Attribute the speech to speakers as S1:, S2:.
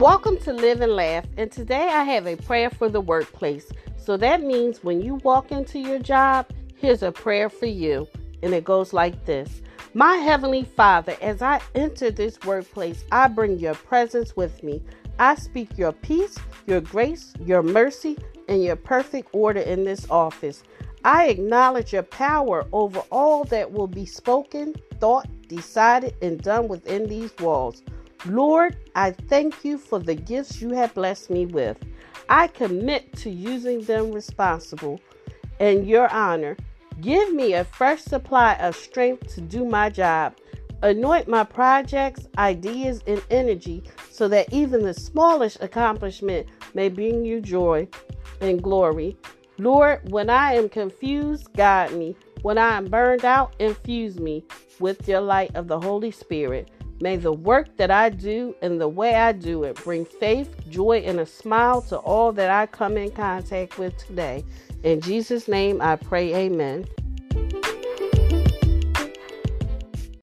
S1: Welcome to Live and Laugh, and today I have a prayer for the workplace. So that means when you walk into your job, here's a prayer for you, and it goes like this My Heavenly Father, as I enter this workplace, I bring your presence with me. I speak your peace, your grace, your mercy, and your perfect order in this office. I acknowledge your power over all that will be spoken, thought, decided, and done within these walls. Lord, I thank you for the gifts you have blessed me with. I commit to using them responsible in your honor. Give me a fresh supply of strength to do my job. Anoint my projects, ideas, and energy so that even the smallest accomplishment may bring you joy and glory. Lord, when I am confused, guide me. When I am burned out, infuse me with your light of the Holy Spirit. May the work that I do and the way I do it bring faith, joy, and a smile to all that I come in contact with today. In Jesus' name I pray, Amen.